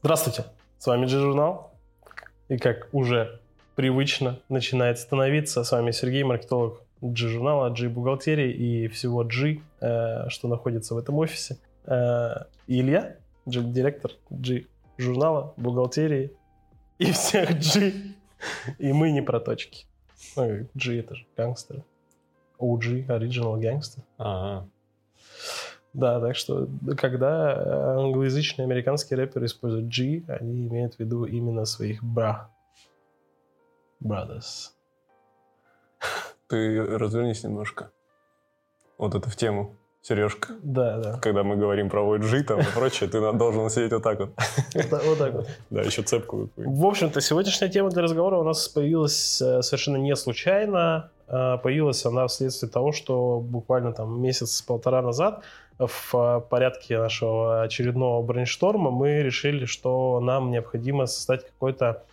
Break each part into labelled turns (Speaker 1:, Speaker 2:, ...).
Speaker 1: Здравствуйте, с вами G-журнал. И как уже привычно начинает становиться, с вами Сергей, маркетолог G-журнала, G-бухгалтерии и всего G, э, что находится в этом офисе. Э, Илья, G-директор G-журнала, бухгалтерии и всех G. И мы не про точки. Ну, G это же гангстеры. OG, Original Gangster.
Speaker 2: Ага.
Speaker 1: Да, так что, когда э, англоязычные американские рэперы используют G, они имеют в виду именно своих бра. Brothers.
Speaker 2: Ты развернись немножко. Вот это в тему. Сережка.
Speaker 1: Да, да.
Speaker 2: Когда мы говорим про OG там и прочее, ты должен сидеть вот так вот.
Speaker 1: Вот, так вот.
Speaker 2: Да, еще цепку какую
Speaker 1: В общем-то, сегодняшняя тема для разговора у нас появилась э, совершенно не случайно. Э, Появилась она вследствие того, что буквально там месяц-полтора назад в э, порядке нашего очередного брейншторма мы решили, что нам необходимо создать какой-то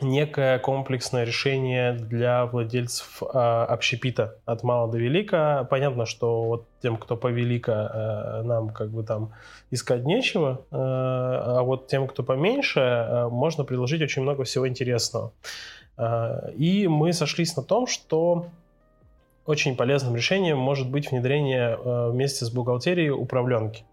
Speaker 1: некое комплексное решение для владельцев э, общепита от мала до велика. Понятно, что вот тем, кто повелика, э, нам как бы там искать нечего, э, а вот тем, кто поменьше, э, можно предложить очень много всего интересного. Э, и мы сошлись на том, что очень полезным решением может быть внедрение э, вместе с бухгалтерией управленки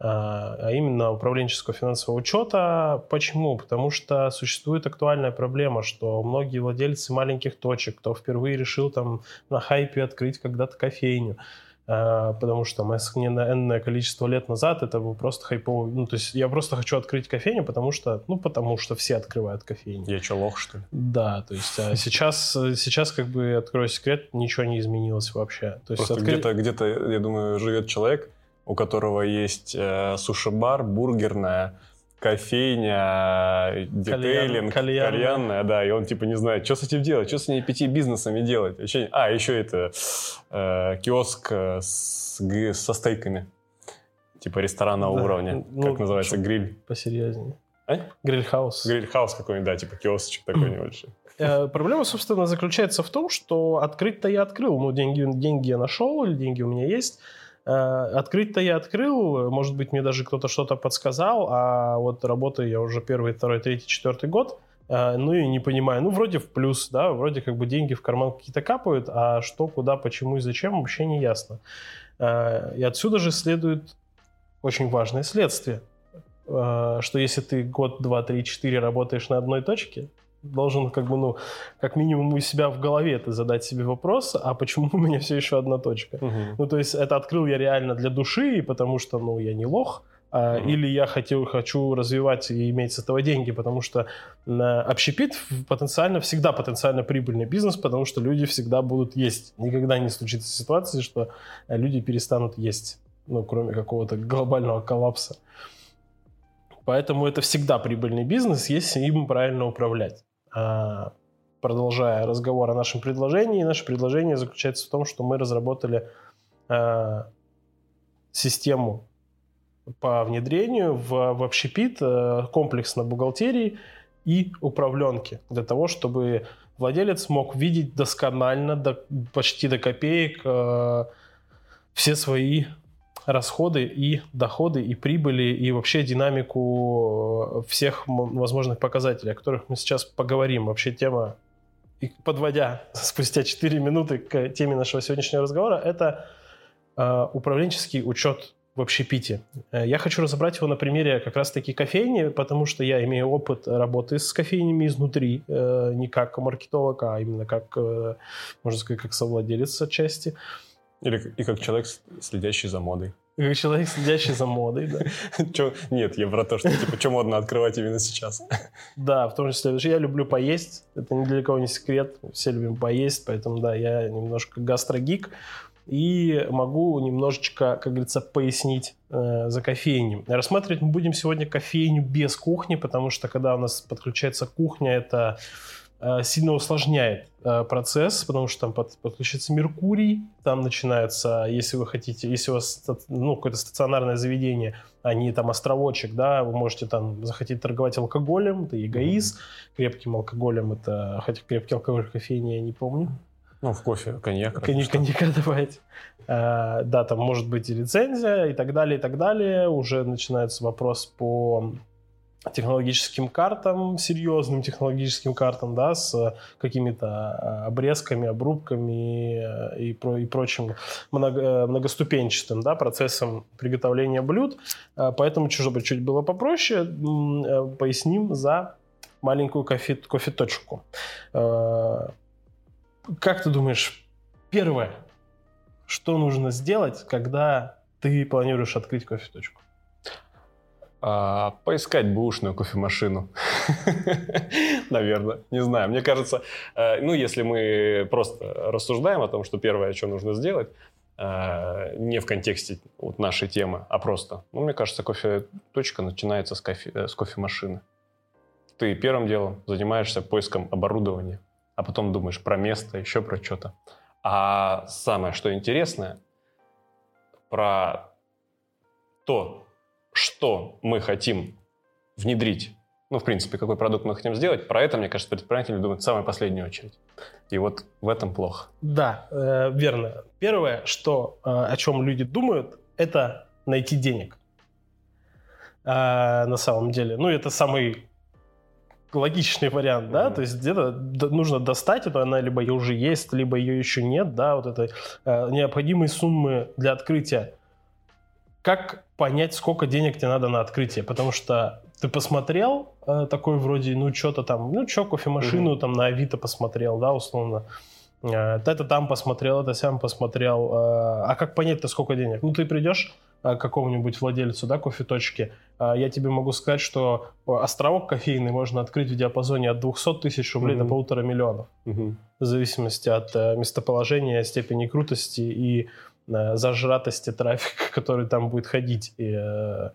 Speaker 1: а именно управленческого финансового учета. Почему? Потому что существует актуальная проблема, что многие владельцы маленьких точек, кто впервые решил там на хайпе открыть когда-то кофейню, потому что мне на энное количество лет назад это был просто хайповый. Ну, то есть я просто хочу открыть кофейню, потому что, ну, потому что все открывают кофейню.
Speaker 2: Я что, лох, что ли?
Speaker 1: Да, то есть а сейчас, сейчас, как бы, открою секрет, ничего не изменилось вообще. То есть
Speaker 2: Просто
Speaker 1: откры...
Speaker 2: где-то, где-то, я думаю, живет человек, у которого есть э, суши-бар, бургерная, кофейня, детейлинг,
Speaker 1: кальян,
Speaker 2: кальянная, да, и он типа не знает, что с этим делать, что с ними пяти бизнесами делать. Вообще, а, еще это э, киоск э, с, со стейками, типа ресторанного
Speaker 1: Да,
Speaker 2: уровня,
Speaker 1: ну,
Speaker 2: как называется, гриль.
Speaker 1: Посерьезнее.
Speaker 2: А?
Speaker 1: Гриль-хаус.
Speaker 2: Гриль-хаус какой-нибудь, да, типа киосочек такой небольшой.
Speaker 1: Э, Проблема, собственно, заключается в том, что открыть-то я открыл. Ну, деньги, деньги я нашел, или деньги у меня есть. Э, Открыть-то я открыл, может быть, мне даже кто-то что-то подсказал, а вот работаю я уже первый, второй, третий, четвертый год, э, ну и не понимаю, ну вроде в плюс, да, вроде как бы деньги в карман какие-то капают, а что, куда, почему и зачем вообще не ясно. Э, И отсюда же следует очень важное следствие, что если ты год, два, три, четыре работаешь на одной точке, должен как бы, ну, как минимум у себя в голове это задать себе вопрос, а почему у меня все еще одна точка?
Speaker 2: Мгм.
Speaker 1: Ну, то есть это открыл я реально для души, потому что, ну, я не лох,
Speaker 2: Мгм.
Speaker 1: или я хотел, хочу развивать и иметь с этого деньги, потому что на общепит потенциально, всегда потенциально прибыльный бизнес, потому что люди всегда будут есть. Никогда не случится ситуации, что э, люди перестанут есть, ну, кроме какого-то глобального коллапса. Поэтому это всегда прибыльный бизнес, если им правильно управлять. А, Продолжая разговор о нашем предложении, наше предложение заключается в том, что мы разработали а, систему по внедрению в, в общепит э, комплексно бухгалтерии и управленки для того, чтобы владелец мог видеть досконально, до, почти до копеек э, все свои расходы и доходы и прибыли и вообще динамику э, всех возможных показателей, о которых мы сейчас поговорим. Вообще тема, и подводя спустя 4 минуты к теме нашего сегодняшнего разговора, это э, управленческий учет в общепите. Э, Я хочу разобрать его на примере как раз-таки кофейни, потому что я имею опыт работы с кофейнями изнутри, не как маркетолог, а именно как, можно сказать, как совладелец отчасти.
Speaker 2: Или и как человек, следящий за модой.
Speaker 1: Как человек, следящий за модой, да.
Speaker 2: Чё- Нет, я про то, что типа, что модно открывать именно сейчас.
Speaker 1: Да, в том числе, потому что я люблю поесть, это ни для кого не секрет, все любим поесть, поэтому, да, я немножко гастрогик, и могу немножечко, как говорится, пояснить э, за кофейню. Рассматривать мы будем сегодня кофейню без кухни, потому что когда у нас подключается кухня, это сильно усложняет э, процесс, потому что там под- подключится Меркурий, там начинается, если вы хотите, если у вас ну, какое-то стационарное заведение, а не там островочек, да, вы можете там захотеть торговать алкоголем, это эгоист, крепким алкоголем, это, хотя крепкий алкоголь в кофейне я не помню,
Speaker 2: Ну, в кофе, коньяк.
Speaker 1: коньяк, коньяка добавить. А, да, там может быть и лицензия и так далее, и так далее. Уже начинается вопрос по технологическим картам, серьезным технологическим картам, да, с какими-то а, обрезками, обрубками э, и, про, и прочим много, э, многоступенчатым да, процессом приготовления блюд. Э, поэтому, чтобы чуть было попроще, поясним за маленькую кофе, кофе-точку. Как ты думаешь, первое, что нужно сделать, когда ты планируешь открыть кофе-точку?
Speaker 2: А, поискать бушную кофемашину. Наверное, не знаю. Мне кажется, э, ну, если мы просто рассуждаем о том, что первое, что нужно сделать, э, не в контексте вот нашей темы, а просто, ну, мне кажется, кофе-точка начинается с, кофе, э, с кофемашины. Ты первым делом занимаешься поиском оборудования, а потом думаешь про место, еще про что-то. А самое, что интересное, про то, что мы хотим внедрить, ну, в принципе, какой продукт мы хотим сделать, про это, мне кажется, предприниматели думают в самую последнюю очередь. И вот в этом плохо.
Speaker 1: Да, э, верно. Первое, что, э, о чем люди думают, это найти денег. Э, на самом деле. Ну, это самый логичный вариант, да, mm-hmm. то есть где-то нужно достать эту, она либо ее уже есть, либо ее еще нет, да, вот этой э, необходимой суммы для открытия как понять, сколько денег тебе надо на открытие? Потому что ты посмотрел э, такой вроде, ну, что-то там, ну, что, кофемашину угу. там на Авито посмотрел, да, условно. Э, это там посмотрел, это сам посмотрел. Э, а как понять-то, сколько денег? Ну, ты придешь э, к какому-нибудь владельцу, да, кофеточки, э, я тебе могу сказать, что островок кофейный можно открыть в диапазоне от 200 тысяч рублей угу. до полутора миллионов. Угу. В зависимости от э, местоположения, степени крутости и Э, зажратости трафика, который там будет ходить. И, э,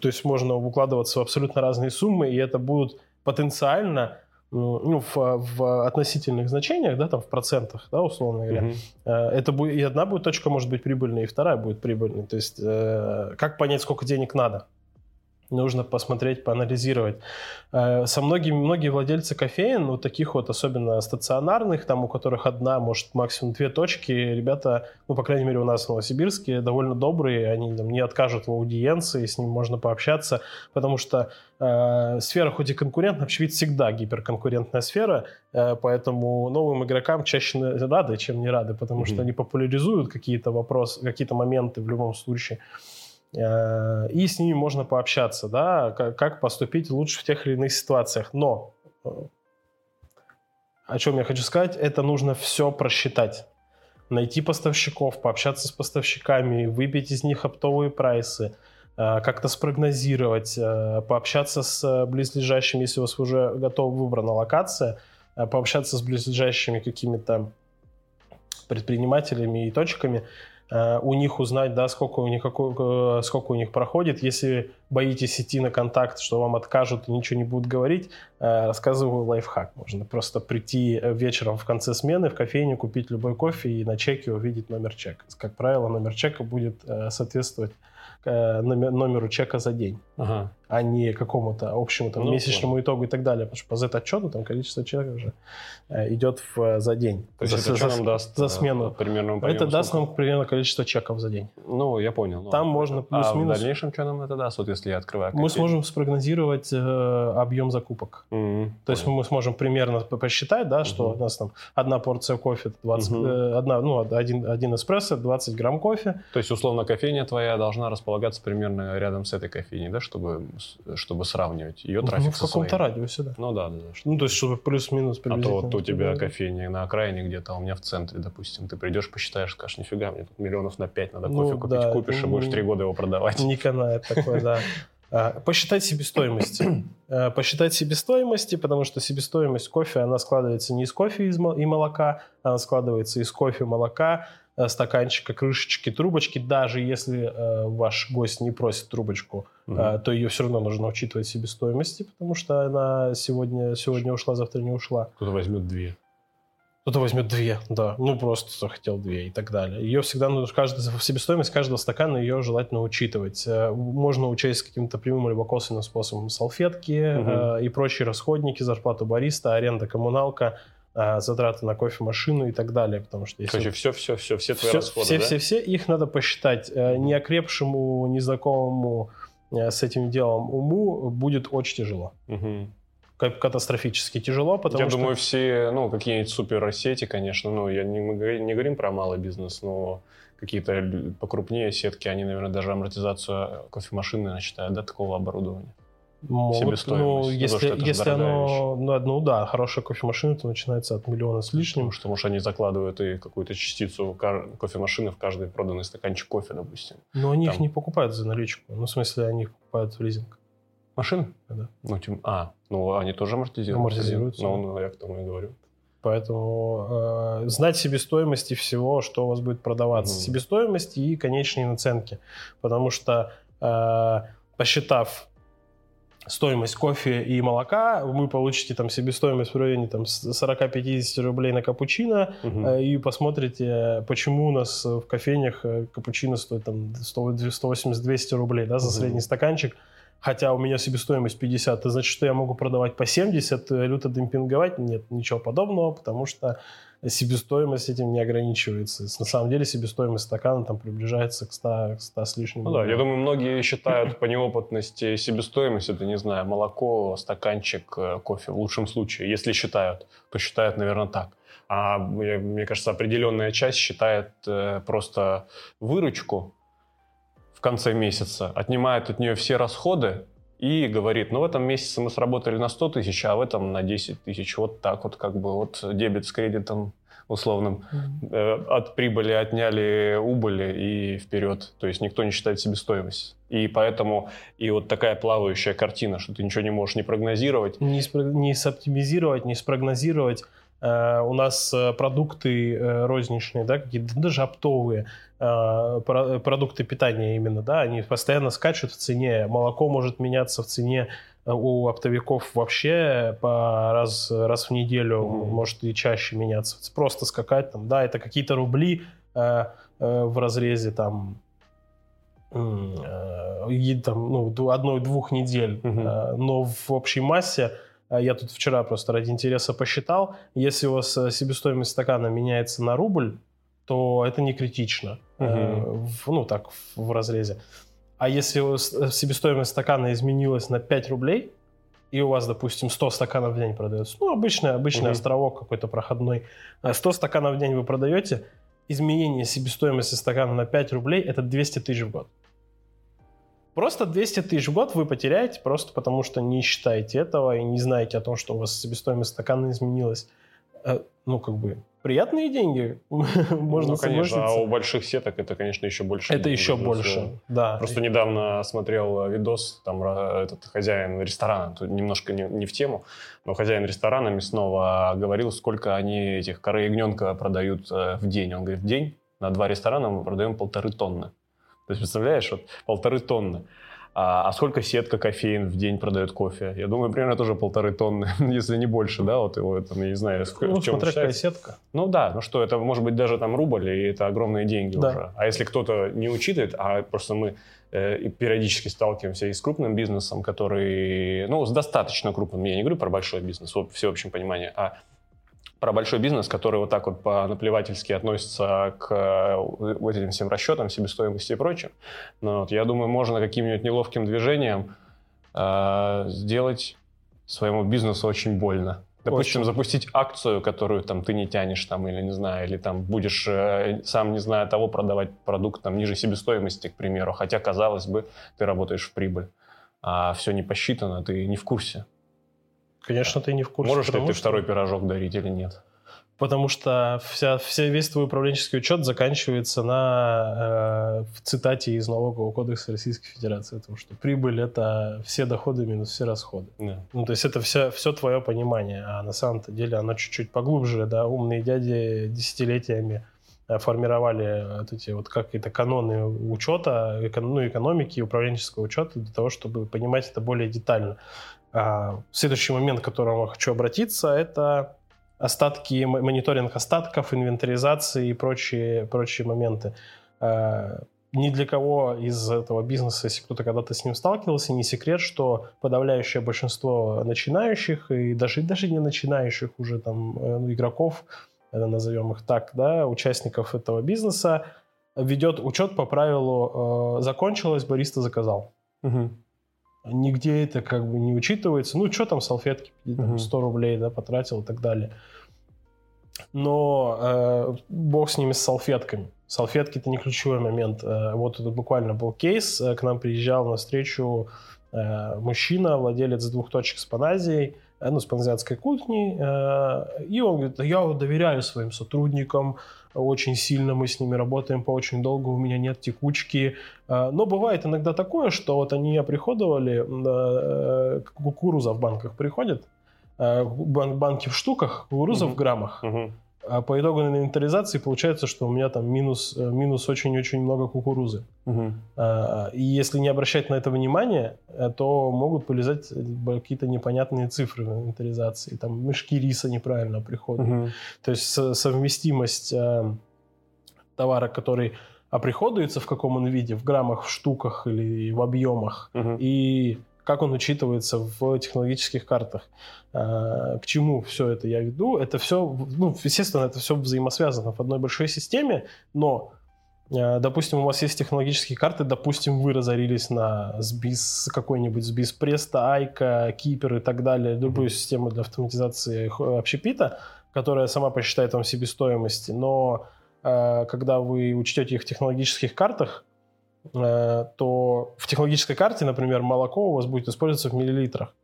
Speaker 1: то есть можно укладываться в абсолютно разные суммы, и это будут потенциально ну, в, в относительных значениях, да, там в процентах, да, условно говоря, mm-hmm. это будет и одна будет точка может быть прибыльной, и вторая будет прибыльной. То есть как понять, сколько денег надо? Нужно посмотреть, поанализировать. Э, со многими, многие владельцы кофеин, вот таких вот, особенно стационарных, там у которых одна, может, максимум две точки, ребята, ну, по крайней мере, у нас в Новосибирске, довольно добрые, они там, не откажут в аудиенции, с ним можно пообщаться, потому что э, сфера хоть и конкурентная, очевидно, всегда гиперконкурентная сфера, э, поэтому новым игрокам чаще рады, чем не рады, потому mm-hmm. что они популяризуют какие-то вопросы, какие-то моменты в любом случае. Э, и с ними можно пообщаться, да, как поступить лучше в тех или иных ситуациях. Но э, о чем я хочу сказать, это нужно все просчитать. Найти поставщиков, пообщаться с поставщиками, выбить из них оптовые прайсы, э, как-то спрогнозировать, пообщаться с близлежащими, если у вас уже готова выбрана локация, пообщаться с близлежащими какими-то предпринимателями и точками, у них узнать, да, сколько у них, какой, э, сколько у них проходит. Если боитесь идти на контакт, что вам откажут и ничего не будут говорить, э, рассказываю лайфхак. Можно просто прийти вечером в конце смены в кофейню, купить любой кофе и на чеке увидеть номер чека. Как правило, номер чека будет соответствовать номеру чека за день, ага. а не какому-то общему там, ну, месячному итогу и так далее. Потому что по Z-отчету там количество человек уже э, идет в, за день.
Speaker 2: То есть
Speaker 1: за,
Speaker 2: это за, нам даст
Speaker 1: за смену.
Speaker 2: Примерно
Speaker 1: это даст нам примерно количество чеков за день.
Speaker 2: Ну, я понял. Ну,
Speaker 1: там можно плюс-минус...
Speaker 2: А в дальнейшем что нам это даст, вот если я открываю кофейню?
Speaker 1: Мы сможем спрогнозировать э, объем закупок. Mm-hmm. То понял. есть мы сможем примерно посчитать, да, что mm-hmm. у нас там одна порция кофе, 20, mm-hmm. э, одна, ну, один, один эспрессо, 20 грамм кофе.
Speaker 2: То есть, условно, кофейня твоя должна располагаться примерно рядом с этой кофейней, да, чтобы, чтобы сравнивать ее трафик
Speaker 1: ну, в каком-то радиусе, да.
Speaker 2: Ну да, да.
Speaker 1: да. Ну, то есть, чтобы плюс-минус
Speaker 2: А то вот у тебя кофейня на окраине где-то, а у меня в центре, допустим. Ты придешь, посчитаешь, скажешь, нифига, мне тут миллионов на пять надо кофе ну, купить. Да, Купишь и будешь три года его продавать.
Speaker 1: Не канает такое, да. А, посчитать себестоимость. А, посчитать себестоимости, потому что себестоимость кофе, она складывается не из кофе и молока, она складывается из кофе, молока, стаканчика, крышечки, трубочки, даже если э, ваш гость не просит трубочку, угу. э, то ее все равно нужно учитывать в себестоимости, потому что она сегодня, сегодня ушла, завтра не ушла.
Speaker 2: Кто-то возьмет две.
Speaker 1: Кто-то возьмет две, да. Ну, просто захотел две и так далее. Ее всегда нужно, каждый, себестоимость каждого стакана ее желательно учитывать. Э, можно учесть каким-то прямым либо косвенным способом салфетки угу. э, и прочие расходники, зарплату бариста, аренда, коммуналка – затраты на кофемашину и так далее, потому что
Speaker 2: если... Короче, все, все, твои все, расходы,
Speaker 1: все,
Speaker 2: да?
Speaker 1: все, все, их надо посчитать. Mm-hmm. Неокрепшему, незнакомому э, с этим делом уму, будет очень тяжело. Ка- Катастрофически тяжело, потому
Speaker 2: Я
Speaker 1: что...
Speaker 2: думаю, все, ну, какие-нибудь суперсети, конечно, ну, я не, мы не говорим про малый бизнес, но какие-то покрупнее сетки, они, наверное, даже амортизацию кофемашины наверное, считают, да, такого оборудования.
Speaker 1: Могут,
Speaker 2: себестоимость.
Speaker 1: ну,
Speaker 2: Ну,
Speaker 1: если,
Speaker 2: то,
Speaker 1: если оно, ну, ну да, хорошая кофемашина, то начинается от миллиона с лишним.
Speaker 2: Потому что, они закладывают и какую-то частицу кофемашины в каждый проданный стаканчик кофе, допустим.
Speaker 1: Но они их
Speaker 2: Там.
Speaker 1: не покупают за наличку. Ну, в смысле, они их покупают в лизинг.
Speaker 2: Машины?
Speaker 1: Да.
Speaker 2: Ну, тем- а, ну, они тоже амортизируются.
Speaker 1: Амортизируются.
Speaker 2: Ну, ну, я к тому и говорю.
Speaker 1: Поэтому э, знать себестоимости всего, что у вас будет продаваться.
Speaker 2: Мгм.
Speaker 1: Себестоимость и конечные наценки. Потому что, э, посчитав стоимость кофе и молока, вы получите там себестоимость в районе там, с- 40-50 рублей на капучино, э, и посмотрите, почему у нас в кофейнях э, капучино стоит там 180-200 рублей да, за
Speaker 2: Мгм.
Speaker 1: средний стаканчик, хотя у меня себестоимость 50, это значит, что я могу продавать по 70, э, люто демпинговать? Нет, ничего подобного, потому что себестоимость этим не ограничивается. На самом деле себестоимость стакана там приближается к 100, к 100 с лишним.
Speaker 2: Ну да, я думаю, многие считают по неопытности себестоимость, это, не знаю, молоко, стаканчик э, кофе, в лучшем случае. Если считают, то считают, наверное, так. А мне кажется, определенная часть считает э, просто выручку конце месяца, отнимает от нее все расходы и говорит, ну в этом месяце мы сработали на 100 тысяч, а в этом на 10 тысяч. Вот так вот как бы вот дебет с кредитом условным э, от прибыли отняли убыли и вперед. То есть никто не считает себестоимость. И поэтому и вот такая плавающая картина, что ты ничего не можешь не прогнозировать.
Speaker 1: не, спро- не соптимизировать, не спрогнозировать. Э, у нас э, продукты э, розничные, да, какие-то даже оптовые про- продукты питания именно, да, они постоянно скачут в цене. Молоко может меняться в цене у оптовиков вообще по раз, раз в неделю,
Speaker 2: Мгм.
Speaker 1: может и чаще меняться. Просто скакать там, да, это какие-то рубли э, э, в разрезе там э, там, ну, одной-двух недель. Э, Но в общей массе, я тут вчера просто ради интереса посчитал, если у вас э, себестоимость стакана меняется на рубль, то это не критично.
Speaker 2: Мгм.
Speaker 1: в- ну, так, в, в разрезе. А если э, себестоимость стакана изменилась на 5 рублей, и у вас, допустим, 100 стаканов в день продается, ну, обычный, обычный
Speaker 2: Мгм.
Speaker 1: островок какой-то проходной, э, 100 стаканов в день вы продаете, изменение себестоимости стакана на 5 рублей – это 200 тысяч в год. Просто 200 тысяч в год вы потеряете, просто потому что не считаете этого и не знаете о том, что у вас себестоимость стакана изменилась. Э, Ну, как бы, приятные деньги, можно
Speaker 2: ну, конечно, а у больших сеток это, конечно, еще больше.
Speaker 1: Это еще больше, да.
Speaker 2: Просто недавно смотрел видос, там этот хозяин ресторана, тут немножко не, не в тему, но хозяин ресторана мясного говорил, сколько они этих коры ягненка продают э, в день. Он говорит, в день на два ресторана мы продаем полторы тонны. То есть, представляешь, вот полторы тонны. А, а сколько сетка кофеин в день продает кофе? Я думаю, примерно тоже полторы тонны, если не больше, да, вот его там, я не знаю, ск-
Speaker 1: Ну,
Speaker 2: в чем
Speaker 1: смотря какая сетка.
Speaker 2: Ну да, ну что, это может быть даже там рубль, и это огромные деньги
Speaker 1: Да.
Speaker 2: уже. А если кто-то не учитывает, а просто мы э, периодически сталкиваемся и с крупным бизнесом, который, ну, с достаточно крупным, я не говорю про большой бизнес, в всеобщем понимании, а про большой бизнес, который вот так вот по-наплевательски относится к э, вот этим всем расчетам, себестоимости и прочим. Но вот я думаю, можно каким-нибудь неловким движением э, сделать своему бизнесу очень больно. Допустим,
Speaker 1: Очень.
Speaker 2: запустить акцию, которую там ты не тянешь, там, или не знаю, или там будешь э, сам, не зная того, продавать продукт там ниже себестоимости, к примеру. Хотя, казалось бы, ты работаешь в прибыль. А все не посчитано, ты не в курсе.
Speaker 1: Конечно, ты не в курсе.
Speaker 2: Можешь ли ты
Speaker 1: что-
Speaker 2: второй пирожок дарить или нет?
Speaker 1: Потому что вся, вся, весь твой управленческий учет заканчивается на э, в цитате из налогового кодекса Российской Федерации, о том, что прибыль – это все доходы минус все расходы.
Speaker 2: Да.
Speaker 1: Ну, то есть это все, все твое понимание, а на самом-то деле оно чуть-чуть поглубже, да, умные дяди десятилетиями э, формировали вот эти вот какие-то каноны учета, ну, экономики, управленческого учета для того, чтобы понимать это более детально. А, следующий момент, к которому хочу обратиться, это остатки, мониторинг остатков, инвентаризации и прочие, прочие моменты. А, ни для кого из этого бизнеса, если кто-то когда-то с ним сталкивался, не секрет, что подавляющее большинство начинающих и даже, даже не начинающих уже там э, ну, игроков, э, назовем их так, да, участников этого бизнеса, ведет учет по правилу э, «закончилось, бариста заказал». Нигде это как бы не учитывается. Ну, что там салфетки, там, 100 рублей, да, потратил и так далее. Но э, бог с ними, с салфетками. Салфетки – это не ключевой момент. Э, вот это буквально был кейс. Э, к нам приезжал на встречу э, мужчина, владелец двух точек с Паназией, э, ну, с паназиатской кухней. Э, и он говорит, я доверяю своим сотрудникам, очень сильно мы с ними работаем по очень долго, у меня нет текучки. Э, но бывает иногда такое, что вот они оприходовали, э, кукуруза в банках приходит, э, банки в штуках, кукуруза угу. в граммах. Угу. А по итогу инвентаризации получается, что у меня там минус, минус очень-очень много кукурузы. Угу. И если не обращать на это внимание, то могут полезать какие-то непонятные цифры в инвентаризации. Там мешки риса неправильно приходят. Угу. То есть совместимость товара, который оприходуется в каком он виде, в граммах, в штуках или в объемах, угу. и как он учитывается в технологических картах. А, к чему все это я веду? Это все, ну, естественно, это все взаимосвязано в одной большой системе, но а, Допустим, у вас есть технологические карты, допустим, вы разорились на SBIS, какой-нибудь SBIS Presto, Айка, Кипер и так далее, любую систему для автоматизации общепита, которая сама посчитает вам себестоимости, но э, когда вы учтете их в технологических картах, Э, то в технологической карте, например, молоко у вас будет использоваться в миллилитрах,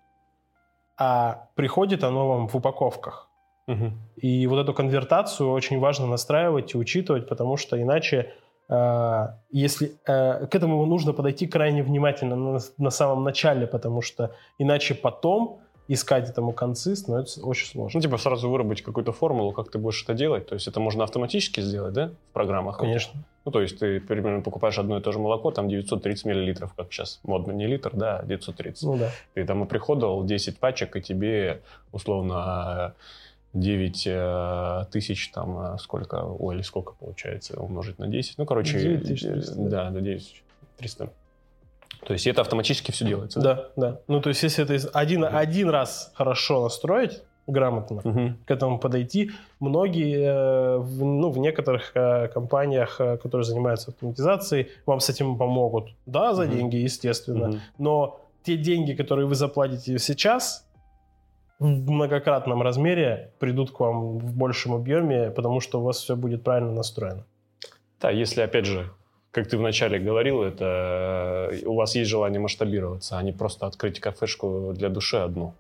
Speaker 1: а приходит оно вам в упаковках. Угу. И вот эту конвертацию очень важно настраивать и учитывать, потому что иначе, э, если э, к этому нужно подойти крайне внимательно на, на самом начале, потому что иначе потом искать этому концы становится очень сложно.
Speaker 2: Ну, типа сразу выработать какую-то формулу, как ты будешь это делать. То есть это можно автоматически сделать, да, в программах?
Speaker 1: Конечно.
Speaker 2: Ну, то есть ты примерно покупаешь одно и то же молоко, там 930 миллилитров, как сейчас модно, не литр, да, 930.
Speaker 1: Ну, да.
Speaker 2: Ты там оприходовал 10 пачек, и тебе, условно, 9 э, тысяч, там, э, сколько, ой, или сколько получается, умножить на 10. Ну, короче,
Speaker 1: 9 тысяч 300.
Speaker 2: Да, 9 300. То есть это автоматически все делается?
Speaker 1: Да, да. Ну, то есть если это один, один раз хорошо настроить, грамотно угу. к этому подойти. Многие, э, в, ну, в некоторых э, компаниях, э, которые занимаются автоматизацией, вам с этим помогут. Да, за угу. деньги, естественно. Угу. Но те деньги, которые вы заплатите сейчас, в многократном размере придут к вам в большем объеме, потому что у вас все будет правильно настроено.
Speaker 2: Да, если, опять же, как ты вначале говорил, это у вас есть желание масштабироваться, а не просто открыть кафешку для души одну.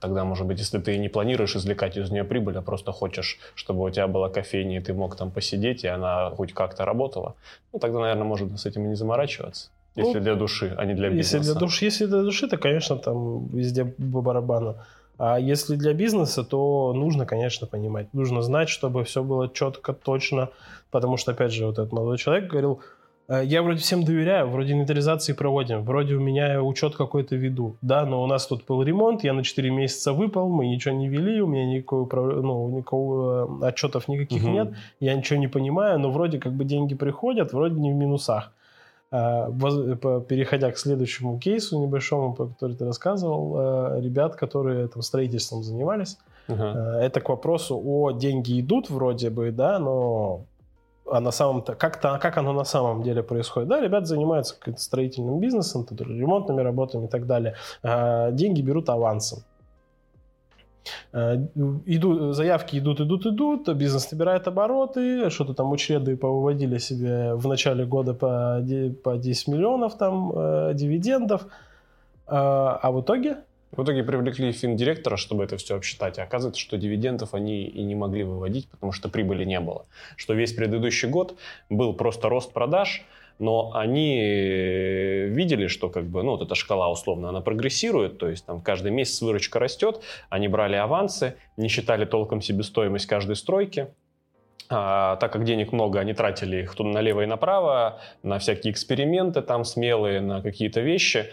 Speaker 2: Тогда, может быть, если ты не планируешь извлекать из нее прибыль, а просто хочешь, чтобы у тебя была кофейня, и ты мог там посидеть, и она хоть как-то работала, ну, тогда, наверное, можно с этим и не заморачиваться. Если ну, для души, а не для
Speaker 1: бизнеса. Если для души, если для души, то, конечно, там везде по барабану. А если для бизнеса, то нужно, конечно, понимать. Нужно знать, чтобы все было четко, точно. Потому что, опять же, вот этот молодой человек говорил, «Э, я вроде всем доверяю, вроде инвентаризации проводим, вроде у меня учет какой-то веду. Да, но у нас тут был ремонт, я на 4 месяца выпал, мы ничего не вели, у меня никакого, ну, никакого э, отчетов никаких угу. нет, я ничего не понимаю, но вроде как бы деньги приходят, вроде не в минусах. А, переходя к следующему кейсу небольшому, по который ты рассказывал, э, ребят, которые там строительством занимались, uh-huh. это к вопросу о деньги идут вроде бы, да, но а на самом-то, как-то, как оно на самом деле происходит. Да, ребята занимаются строительным бизнесом, ремонтными работами и так далее. А, деньги берут авансом. Э, идут, заявки идут, идут, идут, бизнес набирает обороты, что-то там учреды повыводили себе в начале года по, по 10 миллионов там э, дивидендов, а, а в итоге?
Speaker 2: В итоге привлекли финдиректора, чтобы это все обсчитать, а оказывается, что дивидендов они и не могли выводить, потому что прибыли не было. Что весь предыдущий год был просто рост продаж, но они э, видели, что как бы, ну, вот эта шкала условно, она прогрессирует, то есть там каждый месяц выручка растет, они брали авансы, не считали толком себестоимость каждой стройки, а, так как денег много, они тратили их тут налево и направо, на всякие эксперименты там смелые, на какие-то вещи.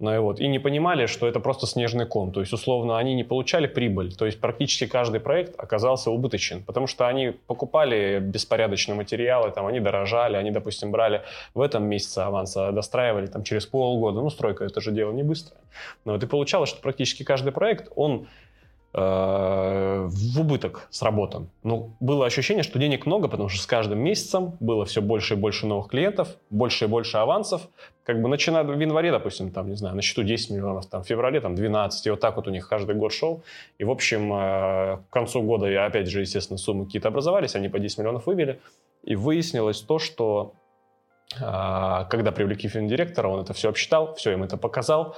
Speaker 2: Ну и, вот, и не понимали, что это просто снежный ком. То есть, условно, они не получали прибыль. То есть, практически каждый проект оказался убыточен, потому что они покупали беспорядочные материалы, там, они дорожали, они, допустим, брали в этом месяце аванса, достраивали там, через полгода. Ну, стройка – это же дело не быстрое. Но вот и получалось, что практически каждый проект, он в убыток сработан. Ну, было ощущение, что денег много, потому что с каждым месяцем было все больше и больше новых клиентов, больше и больше авансов. Как бы начиная в январе, допустим, там, не знаю, на счету 10 миллионов, там, в феврале там 12, и вот так вот у них каждый год шел. И, в общем, э, к концу года, опять же, естественно, суммы какие-то образовались, они по 10 миллионов вывели. И выяснилось то, что э, когда привлекли финдиректора, он это все обсчитал, все им это показал,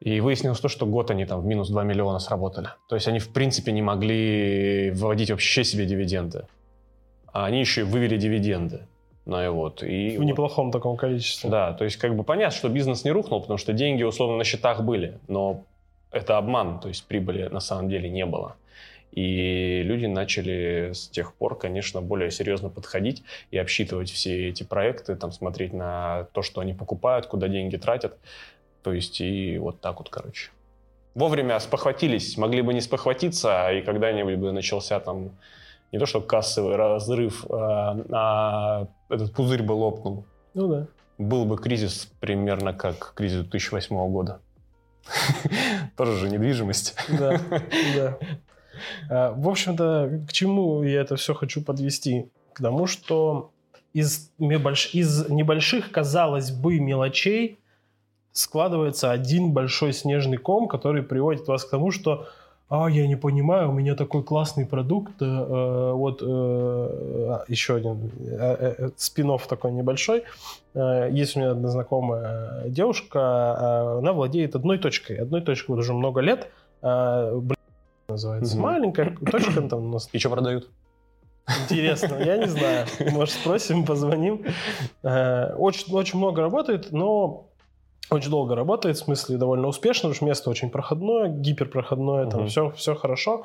Speaker 2: и выяснилось то, что год они там в минус 2 миллиона сработали. То есть они, в принципе, не могли выводить вообще себе дивиденды. А они еще и вывели дивиденды. Ну и вот. И
Speaker 1: в
Speaker 2: вот.
Speaker 1: неплохом таком количестве.
Speaker 2: Да, то есть как бы понятно, что бизнес не рухнул, потому что деньги условно на счетах были, но это обман, то есть прибыли на самом деле не было. И люди начали с тех пор, конечно, более серьезно подходить и обсчитывать все эти проекты, там, смотреть на то, что они покупают, куда деньги тратят. То есть и вот так вот, короче. Вовремя спохватились, могли бы не спохватиться, и когда-нибудь бы начался там не то что кассовый разрыв, а, а этот пузырь бы лопнул.
Speaker 1: Ну да.
Speaker 2: Был бы кризис примерно как кризис 2008 года. Тоже же недвижимость.
Speaker 1: Да, да. А, в общем-то, к чему я это все хочу подвести? К тому, что из, из небольших, казалось бы, мелочей складывается один большой снежный ком, который приводит вас к тому, что а, я не понимаю, у меня такой классный продукт, э, э вот э, еще один э, э, спин такой небольшой. Э, есть у меня одна знакомая девушка, э, она владеет одной точкой, одной точкой вот уже много лет, э, называется, угу. маленькая точка там у нас.
Speaker 2: И что продают?
Speaker 1: Интересно, я не знаю. Может, спросим, позвоним. Э, очень, очень много работает, но очень долго работает, в смысле довольно успешно, потому что место очень проходное, гиперпроходное, угу. там все, все хорошо.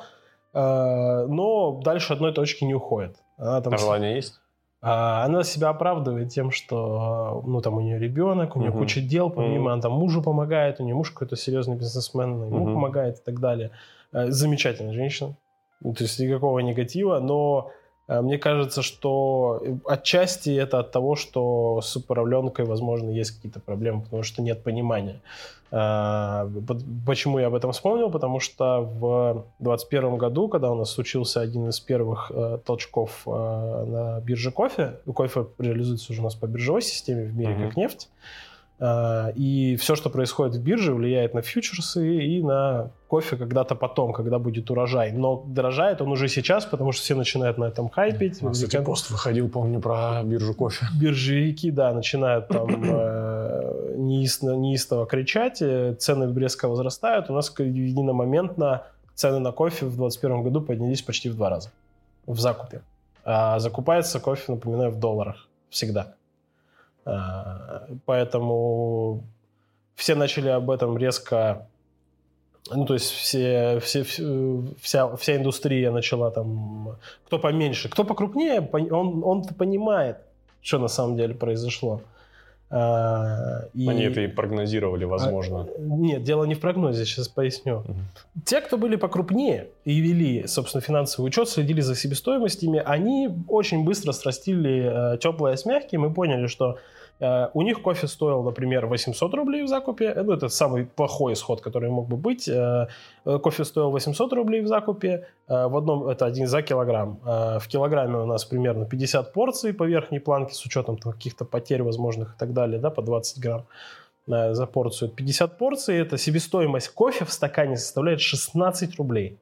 Speaker 1: Э, но дальше одной точки не уходит.
Speaker 2: Она там... А желание есть?
Speaker 1: А, она себя оправдывает тем, что ну, там у нее ребенок, у нее угу. куча дел, помимо, угу. она там мужу помогает, у нее муж какой-то серьезный бизнесмен, ему угу. помогает и так далее. Э, замечательная женщина. То есть никакого негатива, но мне кажется, что э, отчасти это от того, что с управленкой, возможно, есть какие-то проблемы, потому что нет понимания. Э, почему я об этом вспомнил? Потому что в 2021 году, когда у нас случился один из первых толчков на бирже кофе, кофе реализуется уже у нас по биржевой системе в мире mm-hmm. как нефть, и все, что происходит в бирже, влияет на фьючерсы и на кофе когда-то потом, когда будет урожай. Но дорожает он уже сейчас, потому что все начинают на этом хайпить.
Speaker 2: У нас, кстати, пост выходил, помню, про биржу кофе.
Speaker 1: Биржевики, да, начинают там э, неистово кричать, э, цены резко возрастают. У нас единомоментно цены на кофе в 2021 году поднялись почти в два раза в закупе. А закупается кофе, напоминаю, в долларах всегда. А, поэтому все начали об этом резко ну, то есть все, все, вся, вся индустрия начала там, кто поменьше, кто покрупнее, он, он понимает, что на самом деле произошло.
Speaker 2: А, и... Они это и прогнозировали, возможно.
Speaker 1: А, нет, дело не в прогнозе, сейчас поясню. Угу. Те, кто были покрупнее и вели, собственно, финансовый учет, следили за себестоимостями, они очень быстро срастили э, теплое с мягким и поняли, что у них кофе стоил, например, 800 рублей в закупе. Ну, это самый плохой исход, который мог бы быть. Э, э, кофе стоил 800 рублей в закупе. В одном это один за килограмм. В килограмме у нас примерно 50 порций по верхней планке с учетом каких-то потерь возможных и так далее, да, по 20 грамм за порцию. 50 порций, это себестоимость кофе в стакане составляет 16 рублей.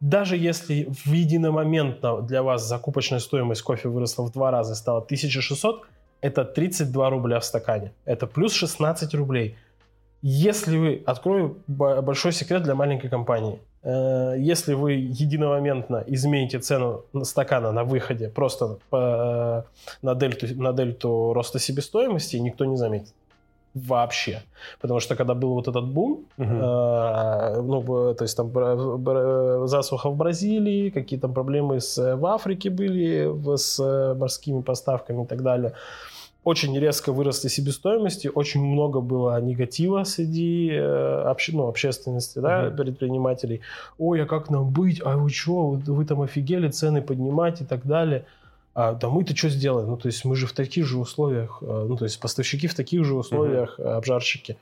Speaker 1: Даже если в единомоментно для вас закупочная стоимость кофе выросла в два раза и стала 1600, это 32 рубля в стакане. Это плюс 16 рублей. Если вы, открою большой секрет для маленькой компании, э, если вы единомоментно измените цену стакана на выходе просто э, на, дельту, на дельту роста себестоимости, никто не заметит вообще. Потому что когда был вот этот бум, угу. э, ну, то есть там засуха в Бразилии, какие там проблемы с, в Африке были с морскими поставками и так далее, очень резко выросли себестоимости, очень много было негатива среди э, обще, ну, общественности, да, uh-huh. предпринимателей. Ой, а как нам быть? А вы что, вы, вы там офигели цены поднимать и так далее? А, да мы-то что сделаем? Ну, то есть мы же в таких же условиях, э, ну, то есть поставщики в таких же условиях, uh-huh. обжарщики.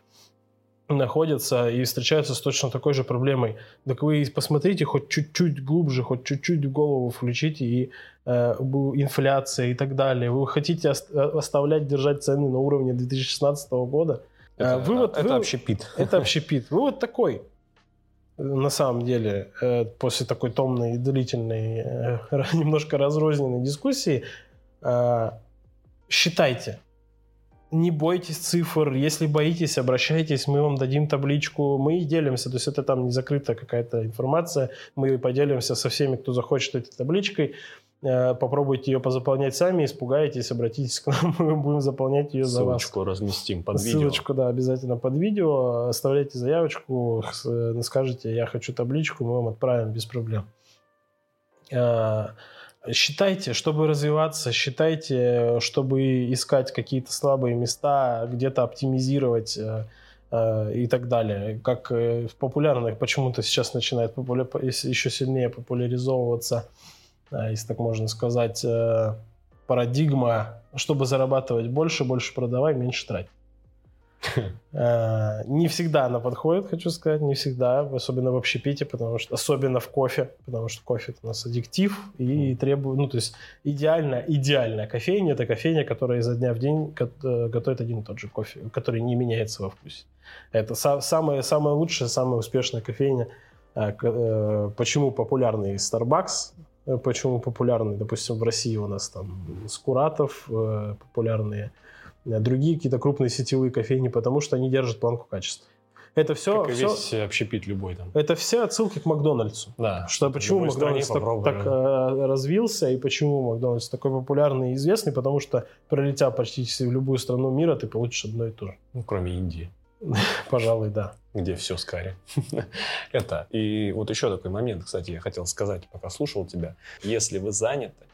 Speaker 1: находятся и встречаются с точно такой же проблемой. Так вы посмотрите хоть чуть-чуть глубже, хоть чуть-чуть в голову включите и э, инфляция и так далее. Вы хотите оставлять, держать цены на уровне 2016 года?
Speaker 2: Это, вывод, это вы, общепит.
Speaker 1: Это общепит. Вывод такой. На самом деле, э, после такой томной и длительной, э, немножко разрозненной дискуссии, э, считайте, не бойтесь цифр, если боитесь, обращайтесь, мы вам дадим табличку, мы и делимся, то есть это там не закрытая какая-то информация, мы поделимся со всеми, кто захочет этой табличкой, попробуйте ее позаполнять сами, испугаетесь, обратитесь к нам, мы будем заполнять ее
Speaker 2: Ссылочку
Speaker 1: за вас.
Speaker 2: Ссылочку разместим под
Speaker 1: Ссылочку,
Speaker 2: видео.
Speaker 1: Ссылочку, да, обязательно под видео, оставляйте заявочку, э, скажите, я хочу табличку, мы вам отправим без проблем. Э, Считайте, чтобы развиваться, считайте, чтобы искать какие-то слабые места, где-то оптимизировать э, э, и так далее. Как э, в популярных почему-то сейчас начинает популя... еще сильнее популяризовываться, э, если так можно сказать, э, парадигма, чтобы зарабатывать больше, больше продавай, меньше трать. Э, не всегда она подходит, хочу сказать, не всегда, особенно в общепите, потому что, особенно в кофе, потому что кофе это у нас аддиктив и требует, ну, то есть идеально, идеальная кофейня, это кофейня, которая изо дня в день э, готовит один и тот же кофе, который не меняется во вкусе. Это самая, самая лучшая, самая успешная кофейня. Э, почему популярный Starbucks, почему популярный, допустим, в России у нас там Скуратов, популярные Э, другие какие-то крупные сетевые кофейни, потому что они держат планку качества. Это все...
Speaker 2: Как и
Speaker 1: все,
Speaker 2: весь общепит любой там.
Speaker 1: Это все отсылки к Макдональдсу.
Speaker 2: Да.
Speaker 1: Что почему Макдональдс так, так э, развился и почему Макдональдс такой популярный и известный, потому что пролетя практически в любую страну мира, ты получишь одно и то же.
Speaker 2: Ну, кроме Индии.
Speaker 1: Пожалуй, да.
Speaker 2: Где все с карри. Это. И вот еще такой момент, кстати, я хотел сказать, пока слушал тебя. Если вы заняты,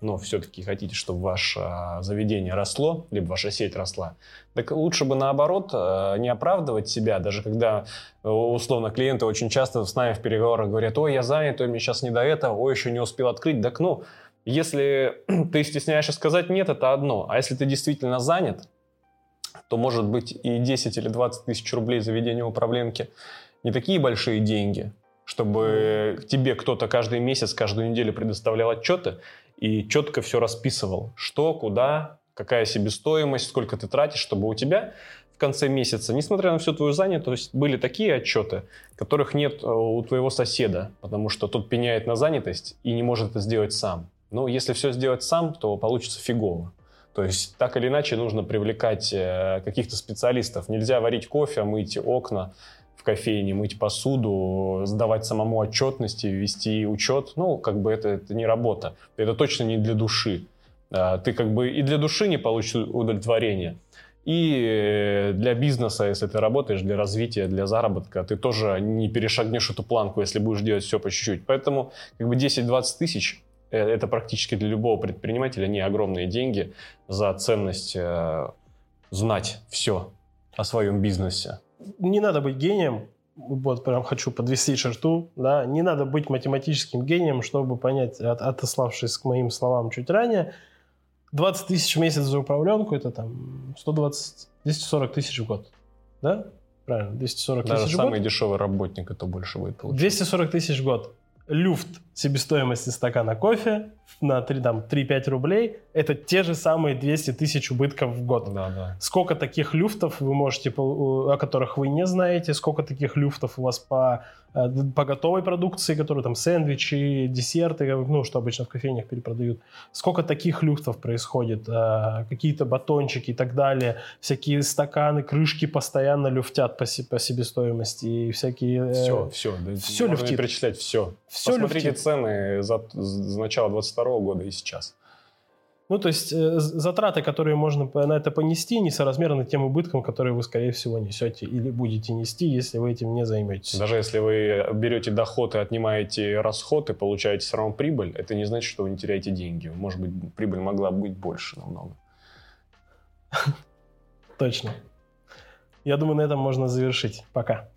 Speaker 2: но все-таки хотите, чтобы ваше а, заведение росло, либо ваша сеть росла, так лучше бы наоборот а, не оправдывать себя, даже когда э, условно клиенты очень часто с нами в переговорах говорят, ой, я занят, ой, мне сейчас не до этого, ой, еще не успел открыть. Так ну, если ты стесняешься сказать нет, это одно. А если ты действительно занят, то может быть и 10 или 20 тысяч рублей заведения управленки не такие большие деньги, чтобы тебе кто-то каждый месяц, каждую неделю предоставлял отчеты, и четко все расписывал, что, куда, какая себестоимость, сколько ты тратишь, чтобы у тебя в конце месяца, несмотря на всю твою занятость, были такие отчеты, которых нет э, у твоего соседа, потому что тот пеняет на занятость и не может это сделать сам. Но если все сделать сам, то получится фигово. То есть так или иначе нужно привлекать э, каких-то специалистов. Нельзя варить кофе, мыть окна, в кофейне, мыть посуду, сдавать самому отчетности, вести учет, ну, как бы это, это не работа. Это точно не для души. А, ты как бы и для души не получишь удовлетворения, и э, для бизнеса, если ты работаешь, для развития, для заработка, ты тоже не перешагнешь эту планку, если будешь делать все по чуть-чуть. Поэтому как бы 10-20 тысяч это практически для любого предпринимателя не огромные деньги за ценность э, знать все о своем бизнесе
Speaker 1: не надо быть гением, вот прям хочу подвести черту, да, не надо быть математическим гением, чтобы понять, от, отославшись к моим словам чуть ранее, 20 тысяч в месяц за управленку, это там 120, 240 тысяч в год, да? Правильно, 240
Speaker 2: Даже
Speaker 1: тысяч
Speaker 2: в
Speaker 1: год.
Speaker 2: самый дешевый работник это больше будет
Speaker 1: получать. 240 тысяч в год люфт себестоимости стакана кофе на 3, там, 3-5 рублей, это те же самые 200 тысяч убытков в год.
Speaker 2: Да, да.
Speaker 1: Сколько таких люфтов вы можете, о которых вы не знаете, сколько таких люфтов у вас по, э, по готовой продукции, которые там сэндвичи, десерты, ну, что обычно в кофейнях перепродают, сколько таких люфтов происходит, э, какие-то батончики и так далее, всякие стаканы, крышки постоянно люфтят по, по себестоимости и всякие...
Speaker 2: Все, все,
Speaker 1: все люфтит.
Speaker 2: перечислять все.
Speaker 1: Все
Speaker 2: Посмотрите
Speaker 1: люфтит.
Speaker 2: цены за, за начало 22 года и сейчас.
Speaker 1: Ну, то есть э, затраты, которые можно на это понести, несоразмерны тем убыткам, которые вы, скорее всего, несете или будете нести, если вы этим не займетесь.
Speaker 2: Даже если вы берете доход и отнимаете расход и получаете все равно прибыль, это не значит, что вы не теряете деньги. Может быть, прибыль могла быть больше намного.
Speaker 1: Точно. Я думаю, на этом можно завершить. Пока.